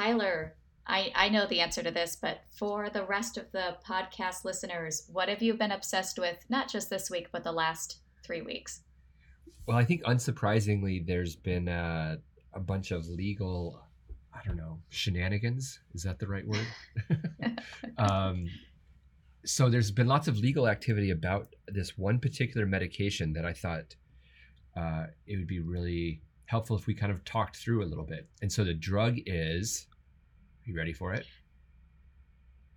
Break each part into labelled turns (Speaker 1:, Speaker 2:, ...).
Speaker 1: Tyler, I, I know the answer to this, but for the rest of the podcast listeners, what have you been obsessed with, not just this week, but the last three weeks?
Speaker 2: Well, I think unsurprisingly, there's been a, a bunch of legal, I don't know, shenanigans. Is that the right word? um, so there's been lots of legal activity about this one particular medication that I thought uh, it would be really helpful if we kind of talked through a little bit. And so the drug is, you ready for it?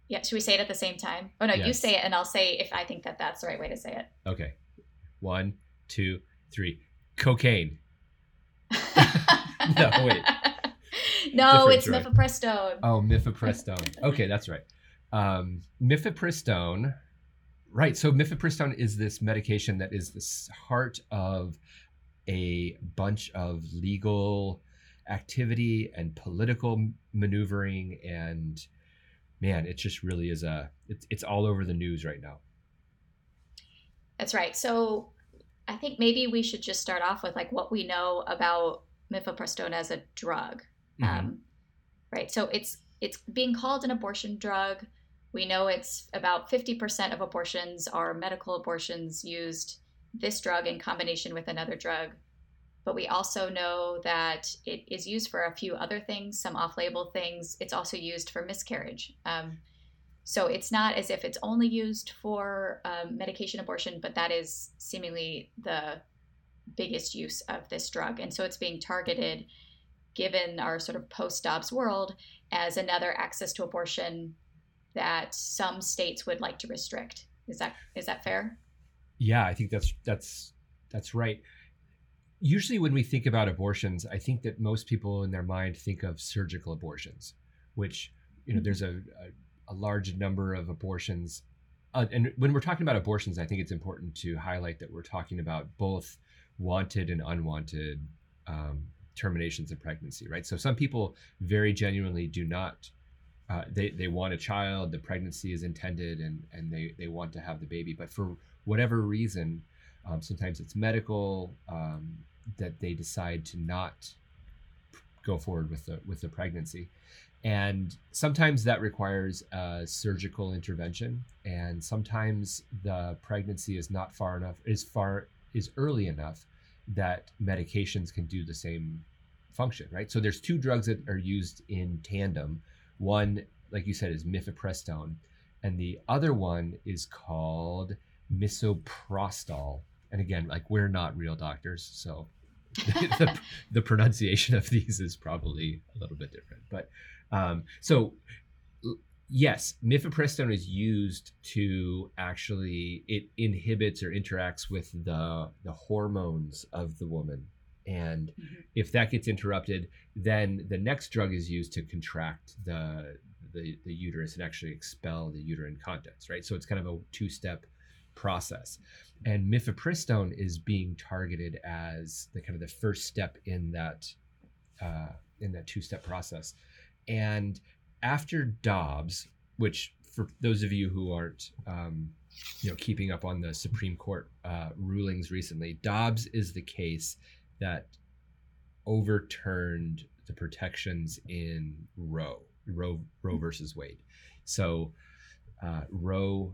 Speaker 1: Yeah, should we say it at the same time? Oh no,
Speaker 2: Yes.
Speaker 1: you say it, and I'll say if I think that that's the right way to say it.
Speaker 2: Okay. One, two, three. Cocaine. No, wait.
Speaker 1: no,
Speaker 2: Different
Speaker 1: it's
Speaker 2: drug.
Speaker 1: mifepristone.
Speaker 2: Oh, mifepristone. Okay, that's right. Um, mifepristone. Right. So mifepristone is this medication that is the heart of a bunch of legal activity and political maneuvering and man it just really is a it's, it's all over the news right now
Speaker 1: That's right. So I think maybe we should just start off with like what we know about mifepristone as a drug.
Speaker 2: Mhm.
Speaker 1: Um, right. So it's it's being called an abortion drug. We know it's about 50% of abortions are medical abortions used this drug in combination with another drug. But we also know that it is used for a few other things, some off label things. It's also used for miscarriage. Um, so it's not as if it's only used for um, medication abortion, but that is seemingly the biggest use of this drug. And so it's being targeted, given our sort of post Dobbs world, as another access to abortion that some states would like to restrict. Is that is that fair?
Speaker 2: Yeah, I think that's that's that's right. Usually, when we think about abortions, I think that most people in their mind think of surgical abortions, which you know there's a a, a large number of abortions. Uh, and when we're talking about abortions, I think it's important to highlight that we're talking about both wanted and unwanted um, terminations of pregnancy, right? So some people very genuinely do not. Uh, they, they want a child, the pregnancy is intended, and, and they, they want to have the baby. But for whatever reason, um, sometimes it's medical um, that they decide to not go forward with the with the pregnancy, and sometimes that requires a surgical intervention, and sometimes the pregnancy is not far enough is far is early enough that medications can do the same function, right? So there's two drugs that are used in tandem. One, like you said, is mifepristone, and the other one is called misoprostol. And again, like we're not real doctors, so the, the pronunciation of these is probably a little bit different. But um, so yes, mifepristone is used to actually it inhibits or interacts with the the hormones of the woman, and
Speaker 1: Mhm.
Speaker 2: if that gets interrupted, then the next drug is used to contract the the, the uterus and actually expel the uterine contents, right? So it's kind of a two step process. And mifepristone is being targeted as the kind of the first step in that uh, in that two step process. And after Dobbs, which for those of you who aren't um, you know keeping up on the Supreme Court uh, rulings recently, Dobbs is the case that overturned the protections in Roe, Roe, Roe versus Wade. So uh, Roe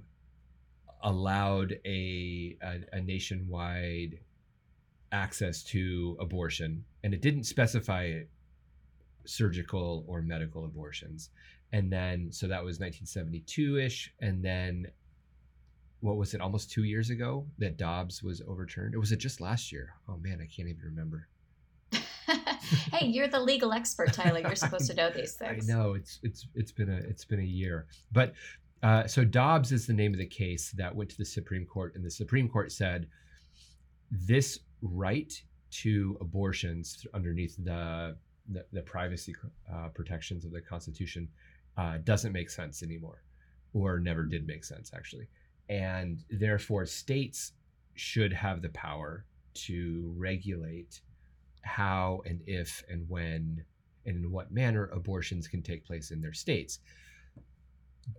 Speaker 2: allowed a, a a nationwide access to abortion, and it didn't specify surgical or medical abortions. And then, so that was 1972 ish, and then what was it? Almost two years ago that Dobbs was overturned. Or was it just last year? Oh man, I can't even remember.
Speaker 1: hey, you're the legal expert, Tyler. You're supposed to know these things.
Speaker 2: I know it's it's it's been a it's been a year, but uh, so Dobbs is the name of the case that went to the Supreme Court, and the Supreme Court said this right to abortions underneath the the, the privacy uh, protections of the Constitution uh, doesn't make sense anymore, or never did make sense actually, and therefore states should have the power to regulate how and if and when and in what manner abortions can take place in their states.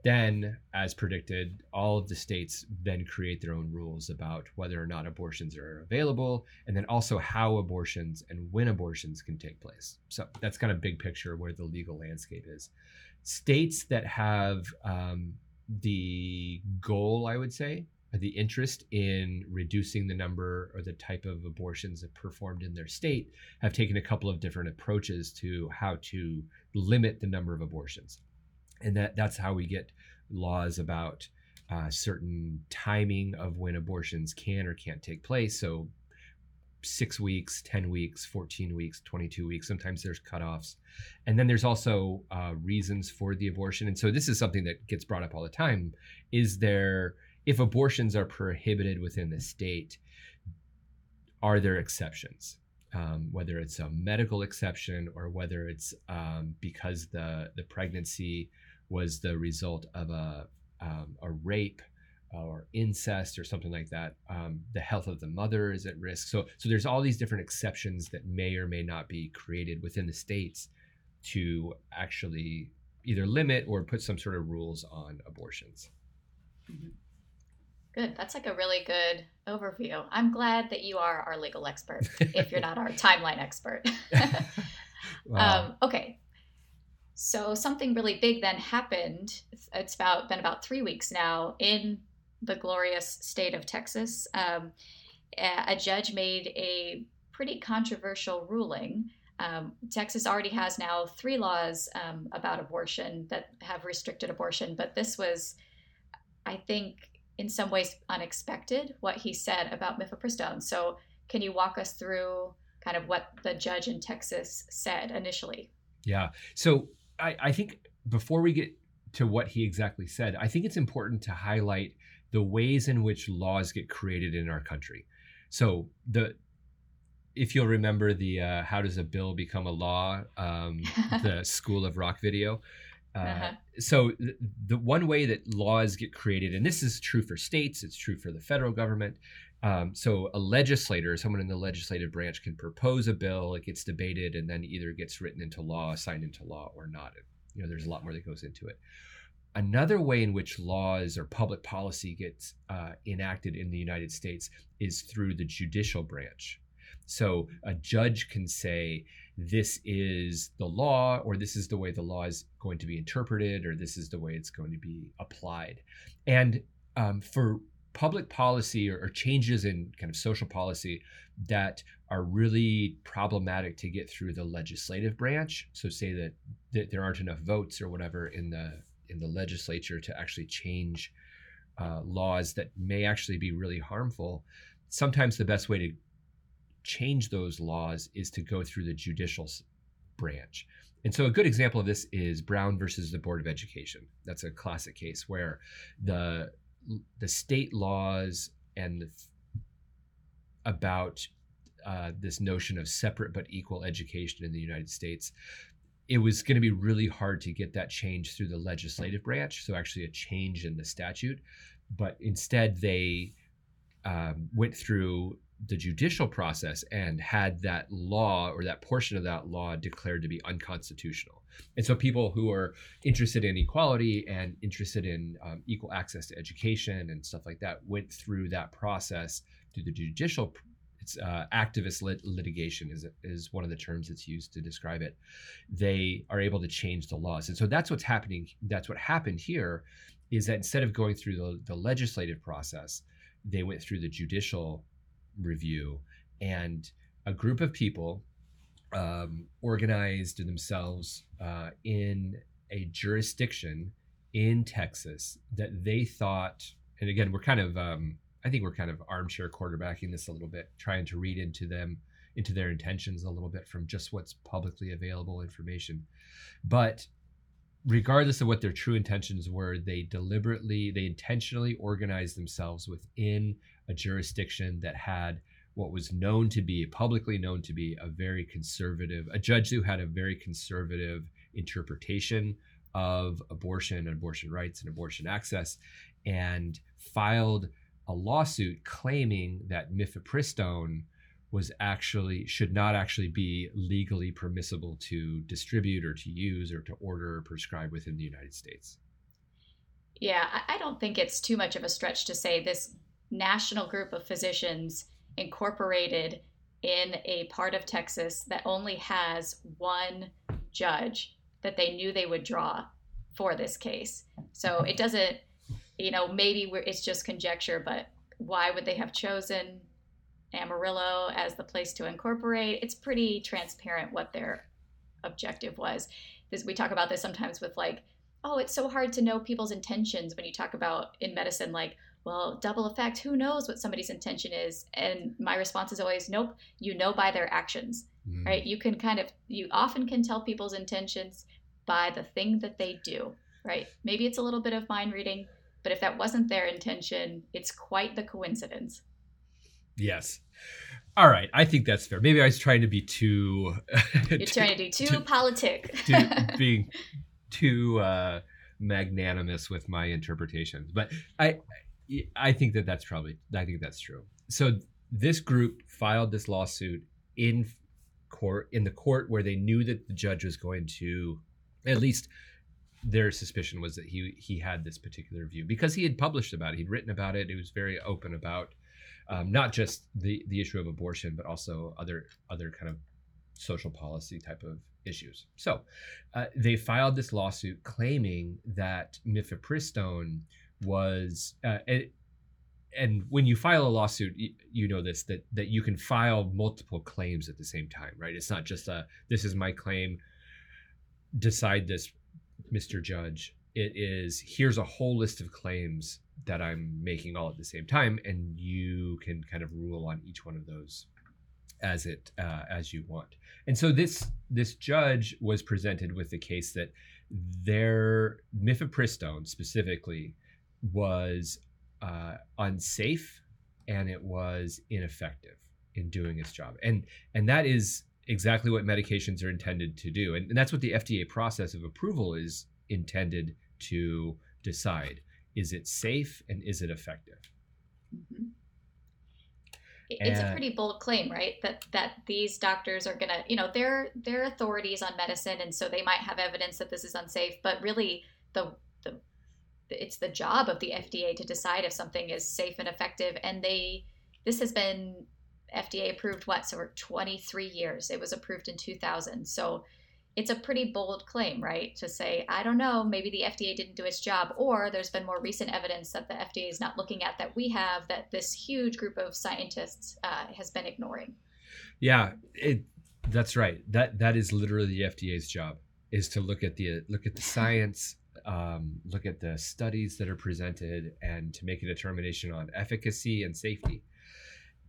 Speaker 2: Then, as predicted, all of the states then create their own rules about whether or not abortions are available, and then also how abortions and when abortions can take place. So that's kind of big picture where the legal landscape is. States that have um, the goal, I would say, the interest in reducing the number or the type of abortions that performed in their state have taken a couple of different approaches to how to limit the number of abortions and that that's how we get laws about uh, certain timing of when abortions can or can't take place. So six weeks 10 weeks 14 weeks 22 weeks sometimes there's cutoffs. And then there's also uh, reasons for the abortion. And so this is something that gets brought up all the time. Is there if abortions are prohibited within the state are there exceptions? Um, whether it's a medical exception or whether it's um, because the the pregnancy was the result of a um, a rape or incest or something like that. Um, the health of the mother is at risk. So so there's all these different exceptions that may or may not be created within the states to actually either limit or put some sort of rules on abortions.
Speaker 1: Mm-hmm. Good. That's like a really good overview. I'm glad that you are our legal expert if you're not our timeline expert. wow. um, okay. So something really big then happened. It's about been about three weeks now in the glorious state of Texas. Um, a judge made a pretty controversial ruling. Um, Texas already has now three laws um, about abortion that have restricted abortion, but this was, I think, in some ways unexpected what he said about mifepristone. So, can you walk us through kind of what the judge in Texas said initially?
Speaker 2: Yeah. So, I, I think before we get to what he exactly said, I think it's important to highlight the ways in which laws get created in our country. So, the if you'll remember the uh, "How does a bill become a law?" Um, the Schoolhouse Rock video, uh-huh. So th- the one way that laws get created, and this is true for states, it's true for the federal government. Um, so a legislator, someone in the legislative branch, can propose a bill, it gets debated, and then either gets written into law, signed into law, or not. You know, there's a lot more that goes into it. Another way in which laws or public policy gets uh, enacted in the United States is through the judicial branch. So a judge can say, this is the law, or this is the way the law is going to be interpreted, or this is the way it's going to be applied. And um, for public policy or, or, changes in kind of social policy that are really problematic to get through the legislative branch, so say that, that there aren't enough votes or whatever in the in the legislature to actually change uh, laws that may actually be really harmful. Sometimes the best way to change those laws is to go through the judicial branch. And so a good example of this is Brown versus the Board of Education. That's a classic case where the the state laws and the, about uh, this notion of separate but equal education in the United States, it was going to be really hard to get that change through the legislative branch. So actually, a change in the statute, but instead they um, went through the judicial process and had that law or that portion of that law declared to be unconstitutional. And so people who are interested in equality and interested in um, equal access to education and stuff like that went through that process through the judicial it's uh, activist lit- litigation is is one of the terms that's used to describe it. They are able to change the laws, and so that's what's happening. That's what happened here, is that instead of going through the, the legislative process, they went through the judicial review, and a group of people um, organized themselves uh, in a jurisdiction in Texas that they thought, and again, we're kind of, um, I think we're kind of armchair quarterbacking this a little bit, trying to read into them, into their intentions a little bit from just what's publicly available information. But regardless of what their true intentions were, they deliberately, they intentionally organized themselves within a jurisdiction that had what was known to be publicly known to be a very conservative a judge who had a very conservative interpretation of abortion and abortion rights and abortion access and filed a lawsuit claiming that mifepristone was actually should not actually be legally permissible to distribute or to use or to order or prescribe within the United States.
Speaker 1: Yeah, I don't think it's too much of a stretch to say this national group of physicians incorporated in a part of Texas that only has one judge that they knew they would draw for this case. So it doesn't, you know, maybe it's just conjecture, but why would they have chosen Amarillo as the place to incorporate? It's pretty transparent what their objective was. This, we talk about this sometimes with like, oh, it's so hard to know people's intentions when you talk about in medicine, like, well, double effect, who knows what somebody's intention is? And my response is always, nope, you know by their actions, mm. right? You can kind of, you often can tell people's intentions by the thing that they do, right? Maybe it's a little bit of mind reading, but if that wasn't their intention, it's quite the coincidence.
Speaker 2: Yes. All right, I think that's fair. Maybe I was trying to be too.
Speaker 1: You're trying to do too, too politic.
Speaker 2: too, being too uh, magnanimous with my interpretations, but I, I think that that's probably. I think that's true. So this group filed this lawsuit in court in the court where they knew that the judge was going to at least their suspicion was that he he had this particular view because he had published about it he'd written about it he was very open about um, not just the the issue of abortion but also other other kind of social policy type of issues so uh, they filed this lawsuit claiming that mifepristone was uh, it, and when you file a lawsuit you, you, know this that that you can file multiple claims at the same time right it's not just a this is my claim decide this, Mr. Judge. It is here's a whole list of claims that I'm making all at the same time, and you can kind of rule on each one of those as it uh, as you want. And so this this judge was presented with the case that their mifepristone specifically was uh, unsafe and it was ineffective in doing its job, and and that is exactly what medications are intended to do. And, and that's what the FDA process of approval is intended to decide. Is it safe and is it effective? Mm-hmm.
Speaker 1: It's and, a pretty bold claim, right? That that these doctors are gonna, you know, they're they're authorities on medicine, and so they might have evidence that this is unsafe. But really, the the it's the job of the FDA to decide if something is safe and effective. And they this has been FDA approved what? So 23 years. It was approved in 2000. So it's a pretty bold claim, right? To say, I don't know, maybe the FDA didn't do its job, or there's been more recent evidence that the FDA is not looking at that we have that this huge group of scientists uh, has been ignoring.
Speaker 2: Yeah, it, that's right. That that is literally the FDA's job is to look at the look at the science, um, look at the studies that are presented, and to make a determination on efficacy and safety.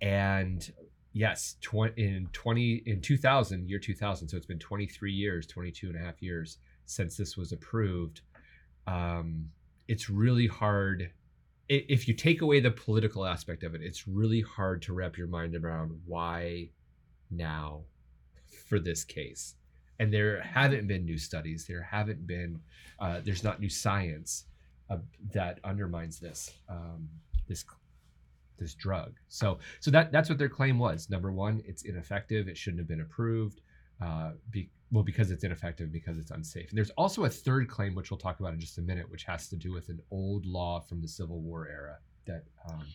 Speaker 2: And yes tw- in 20 in 2000 year 2000 so it's been 23 years 22 and a half years since this was approved um, it's really hard if you take away the political aspect of it it's really hard to wrap your mind around why now for this case and there haven't been new studies there haven't been uh, there's not new science uh, that undermines this um, this this drug. So so that that's what their claim was. Number one, it's ineffective. It shouldn't have been approved. Uh, be, well, because it's ineffective, because it's unsafe. And there's also a third claim, which we'll talk about in just a minute, which has to do with an old law from the Civil War era that um,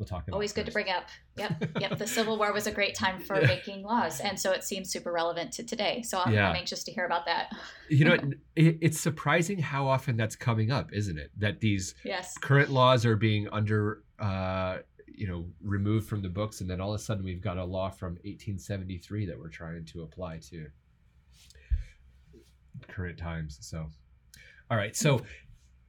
Speaker 2: we'll talk about.
Speaker 1: Always
Speaker 2: first.
Speaker 1: good to bring up. Yep, yep. the Civil War was a great time for making laws, and so it seems super relevant to today. So I'm, yeah. I'm anxious to hear about that.
Speaker 2: you know, it, it's surprising how often that's coming up, isn't it? That these
Speaker 1: yes.
Speaker 2: current laws are being under uh, you know removed from the books and then all of a sudden we've got a law from 1873 that we're trying to apply to current times so all right so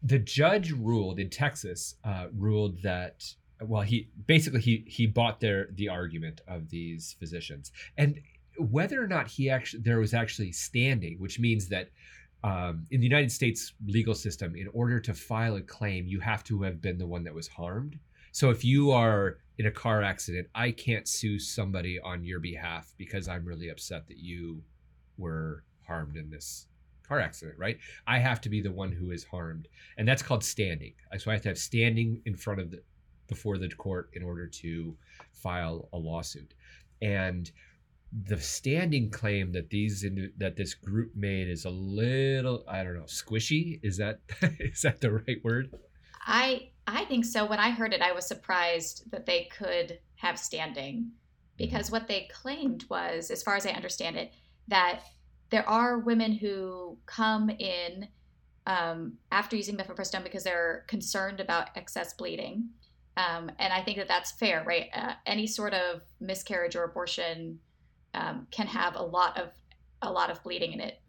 Speaker 2: the judge ruled in texas uh, ruled that well he basically he he bought their the argument of these physicians and whether or not he actually there was actually standing which means that um, in the united states legal system in order to file a claim you have to have been the one that was harmed so if you are in a car accident, I can't sue somebody on your behalf because I'm really upset that you were harmed in this car accident, right? I have to be the one who is harmed. And that's called standing. So I have to have standing in front of the before the court in order to file a lawsuit. And the standing claim that these that this group made is a little I don't know squishy. Is that is that the right word?
Speaker 1: I I think so. When I heard it, I was surprised that they could have standing because mm-hmm. what they claimed was, as far as I understand it, that there are women who come in um, after using mifepristone because they're concerned about excess bleeding. Um, and I think that that's fair, right? Uh, any sort of miscarriage or abortion um, can have a lot of a lot of bleeding in it.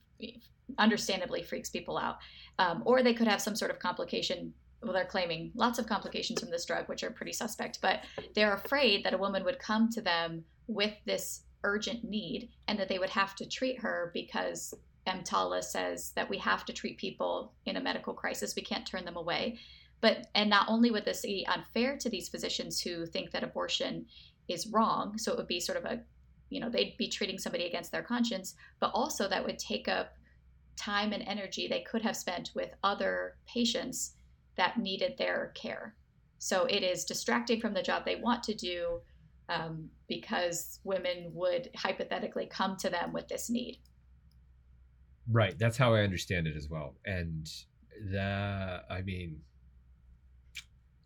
Speaker 1: Understandably, freaks people out, um, or they could have some sort of complication. Well, they're claiming lots of complications from this drug, which are pretty suspect. But they're afraid that a woman would come to them with this urgent need, and that they would have to treat her because EMTALA says that we have to treat people in a medical crisis. We can't turn them away. But and not only would this be unfair to these physicians who think that abortion is wrong, so it would be sort of a, you know, they'd be treating somebody against their conscience, but also that would take up time and energy they could have spent with other patients that needed their care. So it is distracting from the job they want to do um, because women would hypothetically come to them with this need.
Speaker 2: Right. That's how I understand it as well. And that, I mean,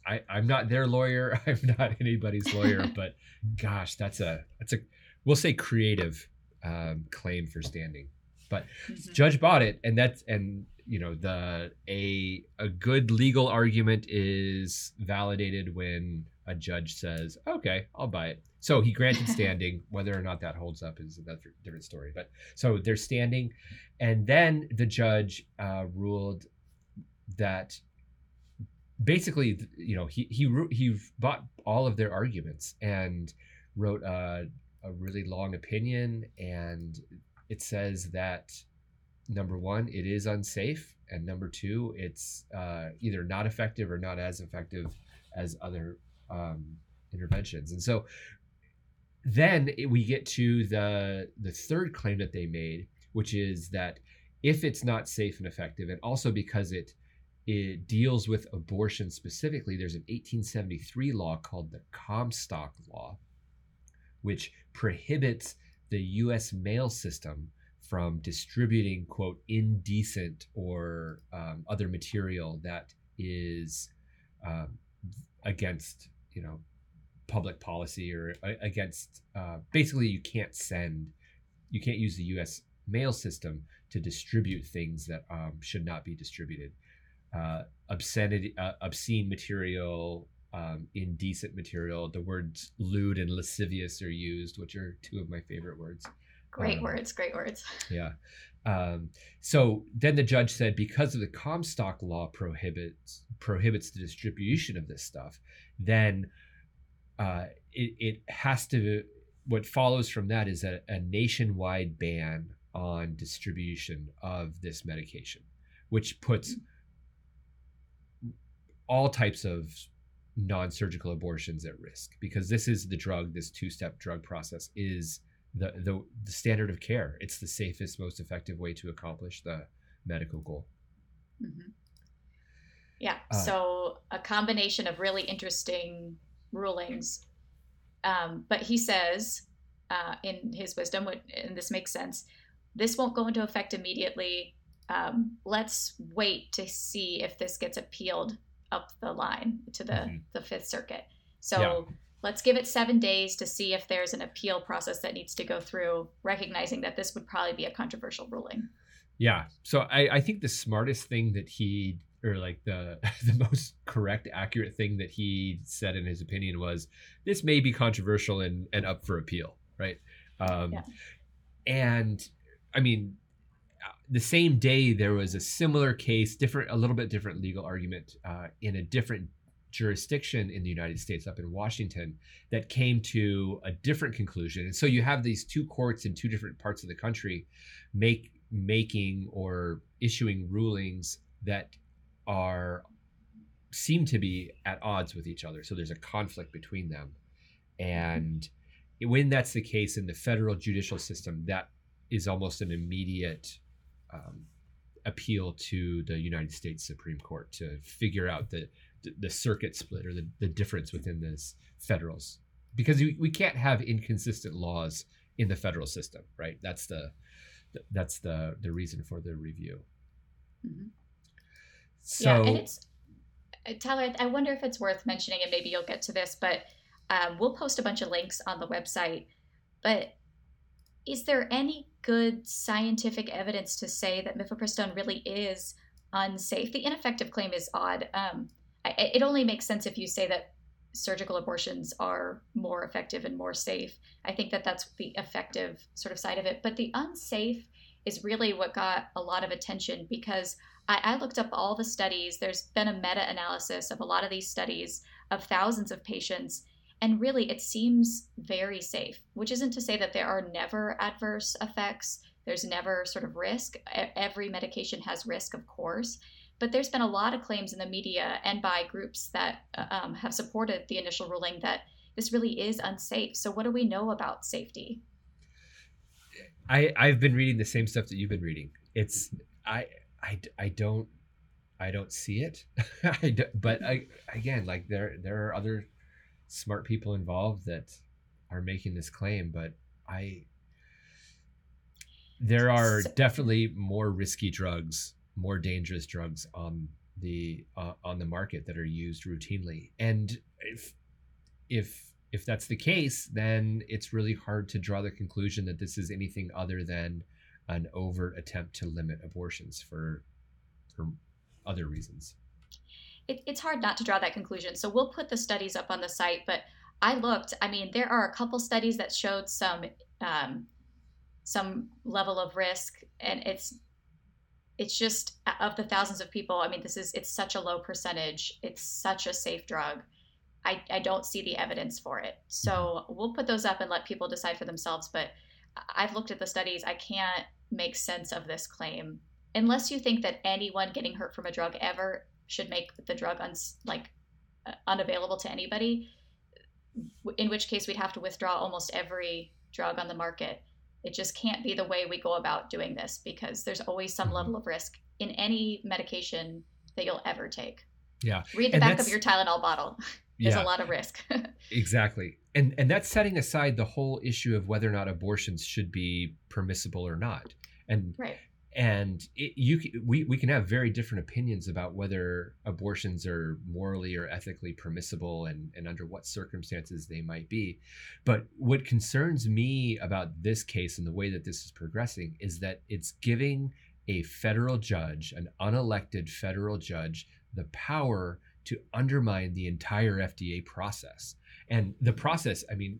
Speaker 2: I, I'm not their lawyer. I'm not anybody's lawyer, but gosh, that's a that's a we'll say creative um, claim for standing. But mm-hmm. judge bought it, and that's and you know the a a good legal argument is validated when a judge says, "Okay, I'll buy it." So he granted standing. Whether or not that holds up is a different story. But so they're standing, and then the judge uh, ruled that basically, you know, he he he bought all of their arguments and wrote a, a really long opinion, and it says that number one, it is unsafe, and number two, it's uh, either not effective or not as effective as other um, interventions. And so then we get to the the third claim that they made, which is that if it's not safe and effective, and also because it it deals with abortion specifically. There's an 1873 law called the Comstock Law, which prohibits the U.S. mail system from distributing, quote, indecent or um, other material that is um, against, you know, public policy or against, uh, basically, you can't send, you can't use the U.S. mail system to distribute things that um, should not be distributed uh, obscenity, uh, obscene material, um, indecent material. The words lewd and lascivious are used, which are two of my favorite words.
Speaker 1: Great um, words, great words.
Speaker 2: Yeah. Um, so then the judge said because of the Comstock law prohibits prohibits the distribution of this stuff, then uh, it, it has to. What follows from that is a, a nationwide ban on distribution of this medication, which puts mm-hmm all types of non-surgical abortions at risk because this is the drug this two-step drug process is the, the the standard of care. It's the safest most effective way to accomplish the medical goal.
Speaker 1: Mm-hmm. yeah uh, so a combination of really interesting rulings. Um, but he says uh, in his wisdom and this makes sense this won't go into effect immediately. Um, let's wait to see if this gets appealed up the line to the mm-hmm. the Fifth Circuit. So yeah. let's give it seven days to see if there's an appeal process that needs to go through, recognizing that this would probably be a controversial ruling.
Speaker 2: Yeah. So I, I think the smartest thing that he or like the the most correct, accurate thing that he said in his opinion was this may be controversial and, and up for appeal, right? Um, yeah. And I mean, the same day there was a similar case different a little bit different legal argument uh, in a different jurisdiction in the united states up in washington that came to a different conclusion. And so you have these two courts in two different parts of the country make making or issuing rulings that are seem to be at odds with each other. So there's a conflict between them. And when that's the case in the federal judicial system that is almost an immediate um, appeal to the United States Supreme Court to figure out the the circuit split or the, the difference within this federals because we, we can't have inconsistent laws in the federal system right that's the that's the the reason for the review
Speaker 1: mm-hmm. so yeah, and it's uh, Tyler, I wonder if it's worth mentioning, and maybe you'll get to this, but um, we'll post a bunch of links on the website. But is there any good scientific evidence to say that mifepristone really is unsafe? The ineffective claim is odd. Um, I, it only makes sense if you say that surgical abortions are more effective and more safe. I think that that's the effective sort of side of it. But the unsafe is really what got a lot of attention because I, I looked up all the studies. There's been a meta analysis of a lot of these studies of thousands of patients. And really, it seems very safe, which isn't to say that there are never adverse effects. There's never sort of risk. Every medication has risk, of course. But there's been a lot of claims in the media and by groups that uh, um, have supported the initial ruling that this really is unsafe. So, what do we know about safety?
Speaker 2: I I've been reading the same stuff that you've been reading. It's I I, I don't I don't see it. I do, but I again like there there are other smart people involved that are making this claim, but I there are definitely more risky drugs, more dangerous drugs on the uh, on the market that are used routinely. And if if if that's the case, then it's really hard to draw the conclusion that this is anything other than an overt attempt to limit abortions for for other reasons.
Speaker 1: It, it's hard not to draw that conclusion. So we'll put the studies up on the site, but I looked. I mean, there are a couple studies that showed some um, some level of risk, and it's it's just of the thousands of people. I mean, this is it's such a low percentage. It's such a safe drug. I, I don't see the evidence for it. So we'll put those up and let people decide for themselves. But I've looked at the studies. I can't make sense of this claim unless you think that anyone getting hurt from a drug ever should make the drug uns- like uh, unavailable to anybody. In which case, we'd have to withdraw almost every drug on the market. It just can't be the way we go about doing this because there's always some mm-hmm. level of risk in any medication that you'll ever take.
Speaker 2: Yeah.
Speaker 1: Read the and back of your Tylenol bottle. There's yeah, a lot of risk.
Speaker 2: exactly. And and that's setting aside the whole issue of whether or not abortions should be permissible or not. And
Speaker 1: right.
Speaker 2: And it, you we we can have very different opinions about whether abortions are morally or ethically permissible and and under what circumstances they might be. But what concerns me about this case and the way that this is progressing is that it's giving a federal judge, an unelected federal judge, the power to undermine the entire FDA process. And the process, I mean,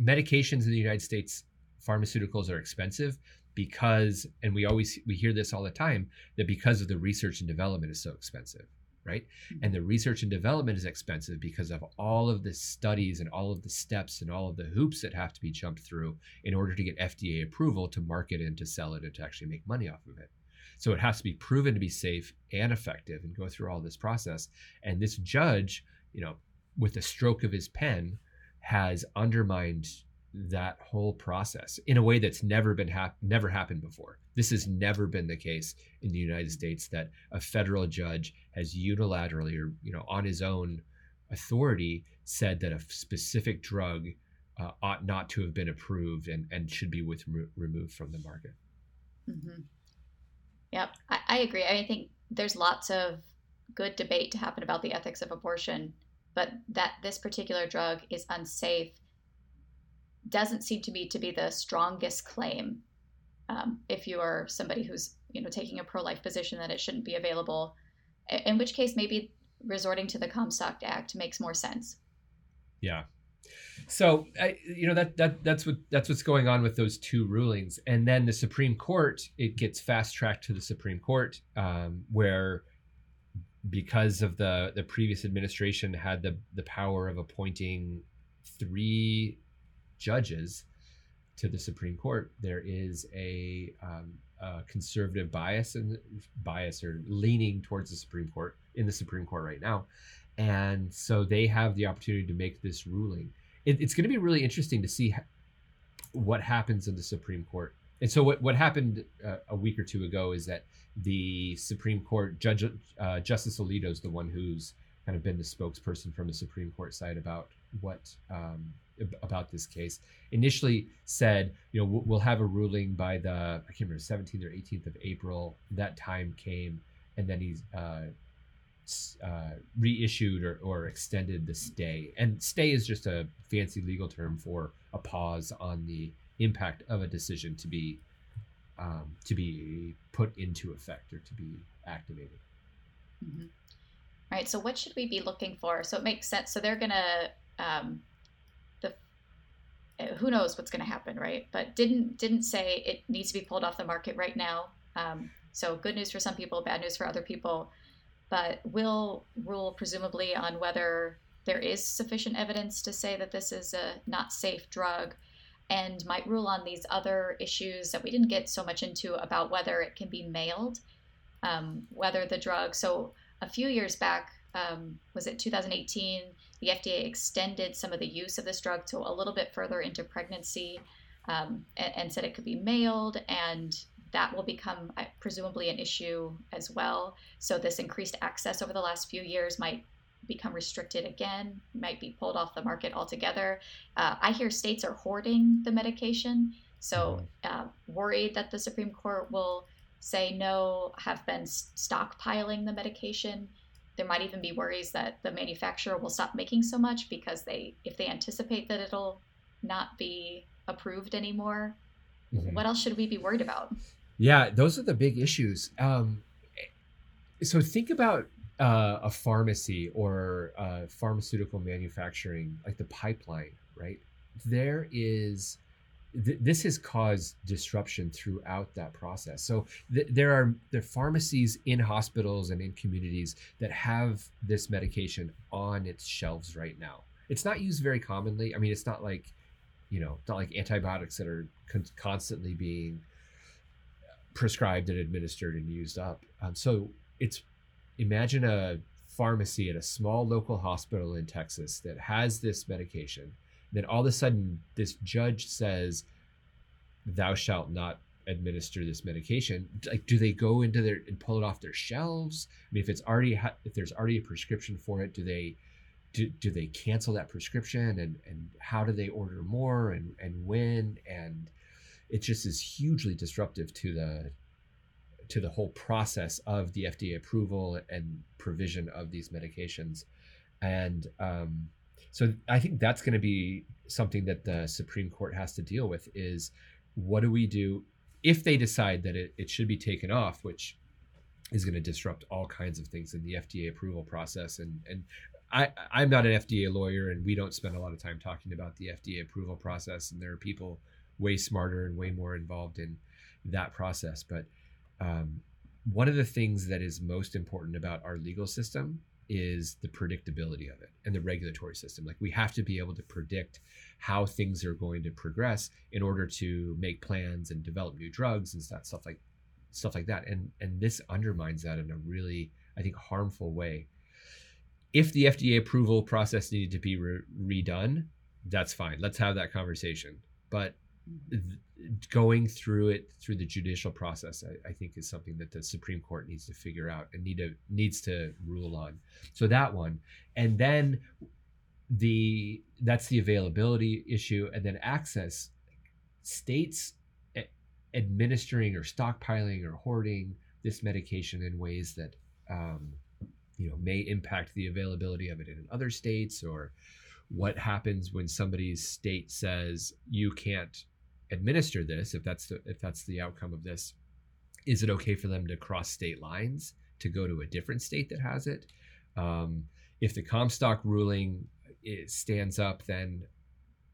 Speaker 2: medications in the United States, pharmaceuticals are expensive because, and we always we hear this all the time, that because of the research and development is so expensive, right? Mm-hmm. And the research and development is expensive because of all of the studies and all of the steps and all of the hoops that have to be jumped through in order to get FDA approval to market and to sell it and to actually make money off of it. So it has to be proven to be safe and effective and go through all this process. And this judge, you know, with a stroke of his pen, has undermined that whole process in a way that's never been hap- never happened before. This has never been the case in the United States that a federal judge has unilaterally or you know on his own authority said that a specific drug uh, ought not to have been approved and, and should be with removed from the market.
Speaker 1: Mm-hmm. Yep, I, I agree. I think there's lots of good debate to happen about the ethics of abortion, but that this particular drug is unsafe doesn't seem to me to be the strongest claim. Um, if you are somebody who's you know taking a pro-life position that it shouldn't be available, in which case maybe resorting to the Comstock Act makes more sense.
Speaker 2: Yeah, so I, you know that that that's what that's what's going on with those two rulings, and then the Supreme Court it gets fast tracked to the Supreme Court, um, where because of the the previous administration had the the power of appointing three judges to the Supreme Court, there is a, um, a conservative bias and bias or leaning towards the Supreme Court in the Supreme Court right now, and so they have the opportunity to make this ruling it, it's going to be really interesting to see what happens in the Supreme Court. And so, what, what happened uh, a week or two ago is that the Supreme Court Judge uh, Justice Alito is the one who's kind of been the spokesperson from the Supreme Court side about what um, about this case. Initially said, you know, we'll have a ruling by the I can't remember 17th or 18th of April. That time came, and then he's uh, uh, reissued or, or extended the stay. And stay is just a fancy legal term for a pause on the impact of a decision to be um, to be put into effect or to be activated.
Speaker 1: Mm-hmm. All right. So what should we be looking for? So it makes sense. So they're gonna um, the uh, who knows what's gonna happen, right? But didn't didn't say it needs to be pulled off the market right now. Um, so good news for some people, bad news for other people. But will rule presumably on whether there is sufficient evidence to say that this is a not safe drug and might rule on these other issues that we didn't get so much into about whether it can be mailed, um, whether the drug. So a few years back, um, was it 2018? The FDA extended some of the use of this drug to a little bit further into pregnancy um, and, and, said it could be mailed, and that will become uh, presumably an issue as well. So this increased access over the last few years might become restricted again, might be pulled off the market altogether. Uh, I hear states are hoarding the medication, so mm-hmm. uh, worried that the Supreme Court will say no, have been stockpiling the medication. There might even be worries that the manufacturer will stop making so much because they, if they anticipate that it'll not be approved anymore. Mm-hmm. What else should we be worried about?
Speaker 2: Yeah, those are the big issues. Um, so think about uh, a pharmacy or uh, pharmaceutical manufacturing, like the pipeline, right? There is th- this has caused disruption throughout that process. So th- there are the pharmacies in hospitals and in communities that have this medication on its shelves right now. It's not used very commonly. I mean, it's not like you know, not like antibiotics that are con- constantly being prescribed and administered and used up. Um, so it's imagine a pharmacy at a small local hospital in Texas that has this medication. Then all of a sudden, this judge says, "Thou shalt not administer this medication." Like, do they go into their and pull it off their shelves? I mean, if it's already ha- if there's already a prescription for it, do they do, do they cancel that prescription and and how do they order more and and when and it just is hugely disruptive to the to the whole process of the FDA approval and provision of these medications. And um, so I think that's going to be something that the Supreme Court has to deal with is what do we do if they decide that it, it should be taken off, which is going to disrupt all kinds of things in the FDA approval process. And, and I, I'm not an FDA lawyer, and we don't spend a lot of time talking about the FDA approval process. And there are people way smarter and way more involved in that process. But um, one of the things that is most important about our legal system is the predictability of it and the regulatory system. Like we have to be able to predict how things are going to progress in order to make plans and develop new drugs and stuff like stuff like that. And and this undermines that in a really I think harmful way. If the FDA approval process needed to be re- redone, that's fine. Let's have that conversation. But going through it through the judicial process I, I, think is something that the supreme court needs to figure out and need to needs to rule on. So that one. And then the that's the availability issue. And then access states administering or stockpiling or hoarding this medication in ways that um, you know may impact the availability of it in other states or what happens when somebody's state says you can't administer this, if that's the if that's the outcome of this, is it okay for them to cross state lines to go to a different state that has it? Um, if the Comstock ruling it stands up, then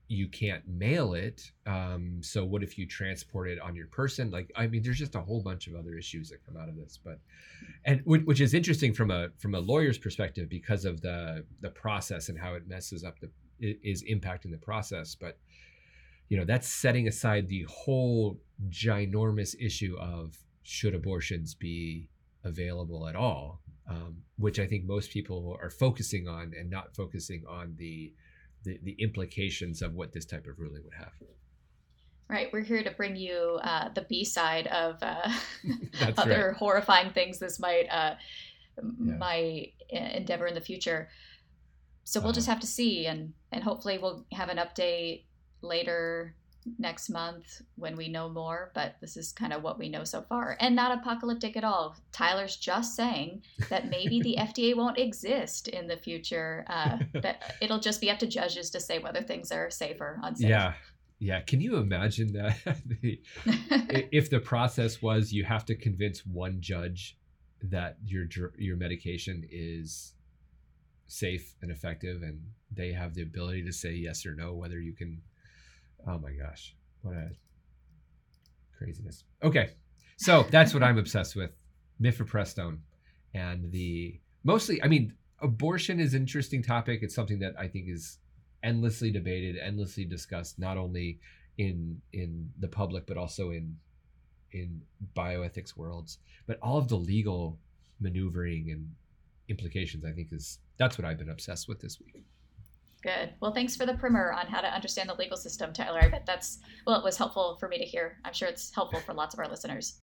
Speaker 2: you can't mail it. Um, so what if you transport it on your person? Like, I mean, there's just a whole bunch of other issues that come out of this, but, and which is interesting from a, from a lawyer's perspective, because of the, the process and how it messes up the, is impacting the process. But you know that's setting aside the whole ginormous issue of should abortions be available at all um, which i think most people are focusing on and not focusing on the, the, the implications of what this type of ruling would have
Speaker 1: right we're here to bring you uh, the b side of uh, other right. horrifying things this might uh, yeah. might endeavor in the future so we'll uh-huh. just have to see and and hopefully we'll have an update later next month when we know more, but this is kind of what we know so far. And not apocalyptic at all. Tyler's just saying that maybe the FDA won't exist in the future. Uh, that it'll just be up to judges to say whether things are safe or unsafe.
Speaker 2: Yeah. Yeah. Can you imagine that? if the process was you have to convince one judge that your your medication is safe and effective and they have the ability to say yes or no whether you can oh my gosh what a craziness. Okay so that's what i'm obsessed with mifepristone and the mostly i mean abortion is an interesting topic. It's something that i think is endlessly debated endlessly discussed not only in in the public but also in in bioethics worlds. But all of the legal maneuvering and implications i think is that's what i've been obsessed with this week
Speaker 1: Good. Well, thanks for the primer on how to understand the legal system, Tyler. I bet that's, well, it was helpful for me to hear. I'm sure it's helpful for lots of our listeners.